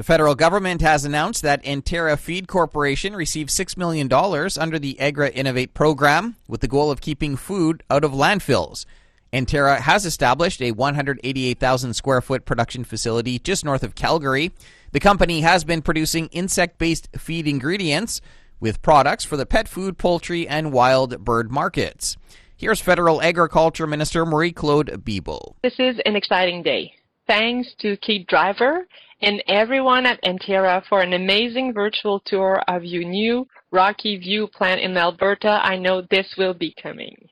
The federal government has announced that Anterra Feed Corporation received $6 million under the Agri-Innovate program with the goal of keeping food out of landfills. Anterra has established a 188,000 square foot production facility just north of Calgary. The company has been producing insect based feed ingredients with products for the pet food, poultry, and wild bird markets. Here's Federal Agriculture Minister Marie Claude Bibeau. This is an exciting day. Thanks to Keith Driver and everyone at Anterra for an amazing virtual tour of your new Rocky View plant in Alberta. I know this will be coming.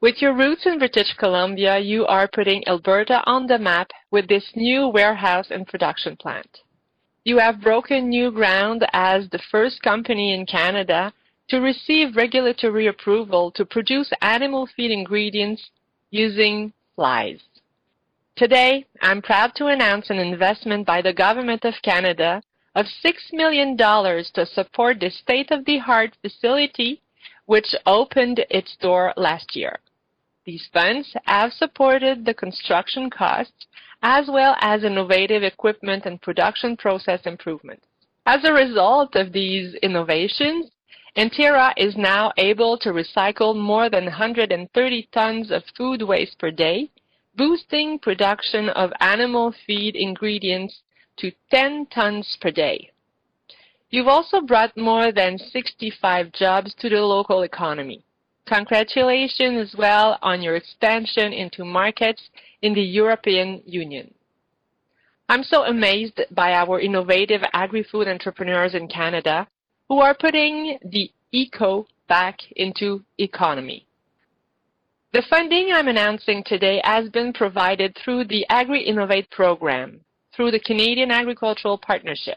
With your roots in British Columbia, you are putting Alberta on the map with this new warehouse and production plant. You have broken new ground as the first company in Canada to receive regulatory approval to produce animal feed ingredients using flies. Today, I'm proud to announce an investment by the Government of Canada of $6 million to support the state-of-the-art facility which opened its door last year. These funds have supported the construction costs as well as innovative equipment and production process improvements. As a result of these innovations, Anterra is now able to recycle more than 130 tons of food waste per day boosting production of animal feed ingredients to 10 tons per day. You've also brought more than 65 jobs to the local economy. Congratulations as well on your expansion into markets in the European Union. I'm so amazed by our innovative agri-food entrepreneurs in Canada who are putting the eco back into economy. The funding I'm announcing today has been provided through the Agri-Innovate program, through the Canadian Agricultural Partnership.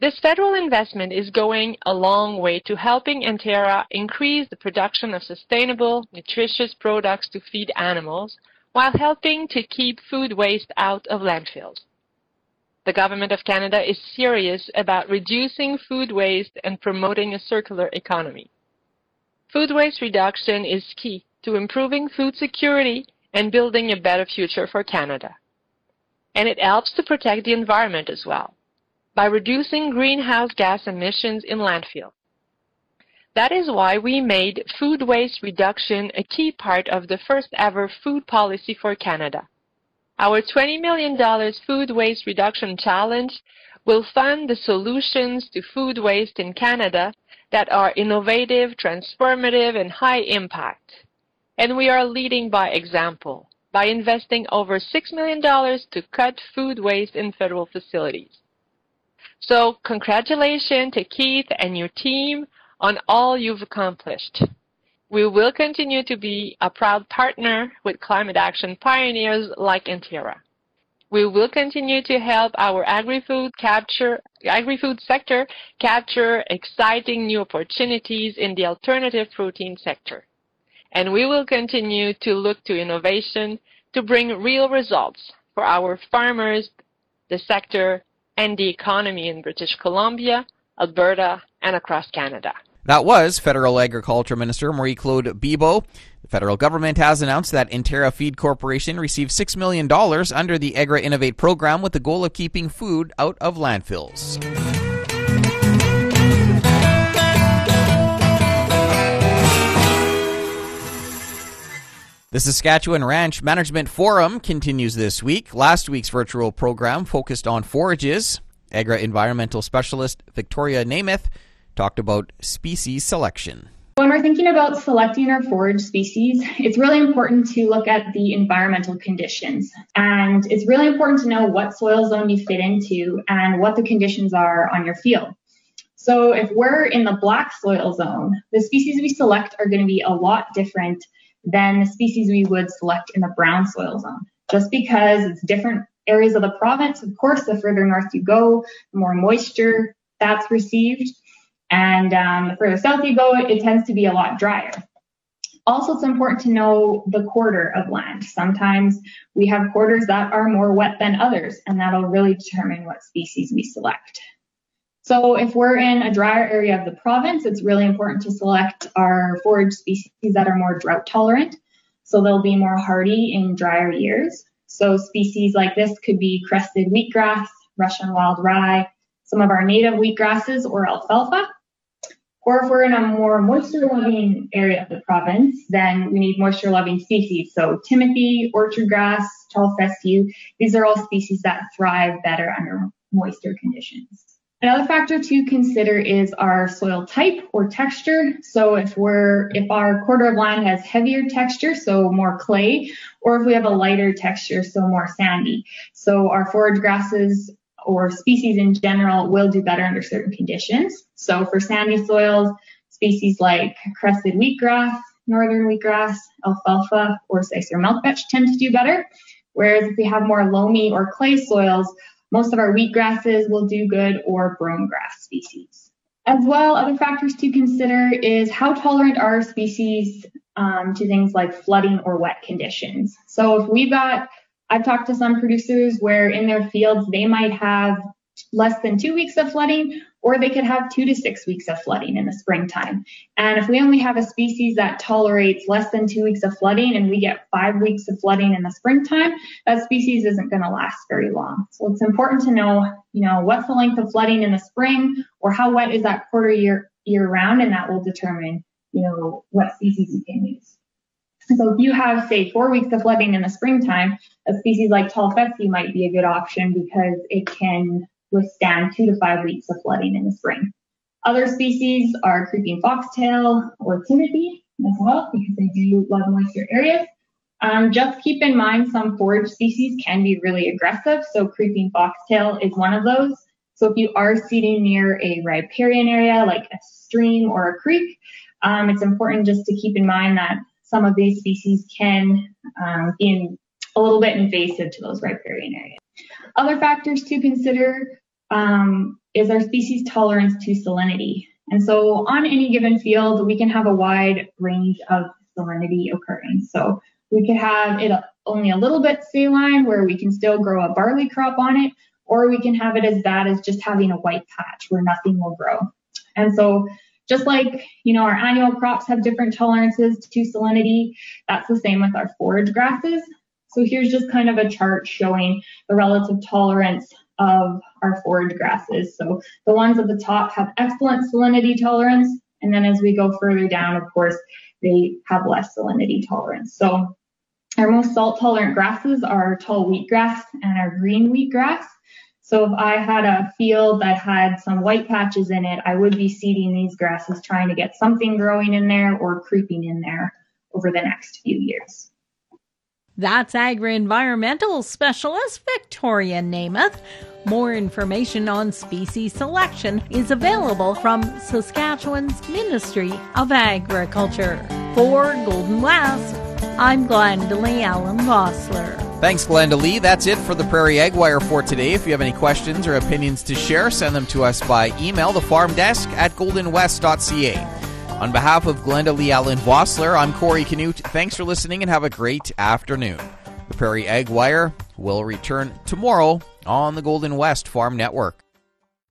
This federal investment is going a long way to helping Anterra increase the production of sustainable, nutritious products to feed animals while helping to keep food waste out of landfills. The Government of Canada is serious about reducing food waste and promoting a circular economy. Food waste reduction is key to improving food security and building a better future for Canada. And it helps to protect the environment as well by reducing greenhouse gas emissions in landfill. That is why we made food waste reduction a key part of the first ever food policy for Canada. Our $20 million food waste reduction challenge will fund the solutions to food waste in Canada that are innovative, transformative, and high impact. And we are leading by example by investing over $6 million to cut food waste in federal facilities. So congratulations to Keith and your team on all you've accomplished. We will continue to be a proud partner with climate action pioneers like Anterra. We will continue to help our agri-food capture agri-food sector capture exciting new opportunities in the alternative protein sector and we will continue to look to innovation to bring real results for our farmers, the sector, and the economy in British Columbia, Alberta, and across Canada. That was Federal Agriculture Minister Marie Claude Bibeau. The federal government has announced that Anterra Feed Corporation received $6 million under the Agri-Innovate program with the goal of keeping food out of landfills. The Saskatchewan Ranch Management Forum continues this week. Last week's virtual program focused on forages. agri-environmental specialist Victoria Namath talked about species selection. When we're thinking about selecting our forage species, it's really important to look at the environmental conditions. And it's really important to know what soil zone you fit into and what the conditions are on your field. So if we're in the black soil zone, the species we select are going to be a lot different than the species we would select in the brown soil zone. Just because it's different areas of the province, of course, the further north you go, the more moisture that's received. And um, the further south you go, it tends to be a lot drier. Also, it's important to know the quarter of land. Sometimes we have quarters that are more wet than others, and that'll really determine what species we select. So if we're in a drier area of the province, it's really important to select our forage species that are more drought tolerant. So they'll be more hardy in drier years. So species like this could be crested wheatgrass, Russian wild rye, some of our native wheatgrasses or alfalfa. Or if we're in a more moisture loving area of the province, then we need moisture loving species. So timothy, orchard grass, tall fescue, these are all species that thrive better under moisture conditions. Another factor to consider is our soil type or texture. So if we're, if our quarter of land has heavier texture, so more clay, or if we have a lighter texture, so more sandy. So our forage grasses or species in general will do better under certain conditions. So for sandy soils, species like crested wheatgrass, northern wheatgrass, alfalfa, or Cicer milkvetch tend to do better. Whereas if we have more loamy or clay soils, most of our wheat grasses will do good or brome grass species. As well, other factors to consider is how tolerant are species um, to things like flooding or wet conditions. So if we've got, I've talked to some producers where in their fields they might have less than two weeks of flooding, or they could have two to six weeks of flooding in the springtime. And if we only have a species that tolerates less than two weeks of flooding and we get five weeks of flooding in the springtime, that species isn't going to last very long. So it's important to know, you know, what's the length of flooding in the spring or how wet is that quarter year year round, and that will determine, you know, what species you can use. So if you have, say, four weeks of flooding in the springtime, a species like tall fescue might be a good option because it can withstand two to five weeks of flooding in the spring. Other species are creeping foxtail or timothy as well because they do love moisture areas. Um, just keep in mind some forage species can be really aggressive, so creeping foxtail is one of those. So if you are seeding near a riparian area like a stream or a creek, um, it's important just to keep in mind that some of these species can um, be a little bit invasive to those riparian areas. Other factors to consider um, is our species tolerance to salinity. And so on any given field, we can have a wide range of salinity occurring. So we could have it only a little bit saline where we can still grow a barley crop on it, or we can have it as bad as just having a white patch where nothing will grow. And so just like, you know, our annual crops have different tolerances to salinity, that's the same with our forage grasses. So here's just kind of a chart showing the relative tolerance of our forage grasses. So the ones at the top have excellent salinity tolerance. And then as we go further down, of course, they have less salinity tolerance. So our most salt tolerant grasses are tall wheatgrass and our green wheatgrass. So if I had a field that had some white patches in it, I would be seeding these grasses trying to get something growing in there or creeping in there over the next few years. That's agri-environmental specialist Victoria Namath. More information on species selection is available from Saskatchewan's Ministry of Agriculture. For Golden West, I'm Glendalee Allen Vossler. Thanks, Glenda Lee. That's it for the Prairie Ag Wire for today. If you have any questions or opinions to share, send them to us by email, the farm desk at goldenwest.ca. On behalf of Glenda Lee Allen Vossler, I'm Corey Canute. Thanks for listening and have a great afternoon. The Prairie Ag Wire will return tomorrow on the Golden West Farm Network.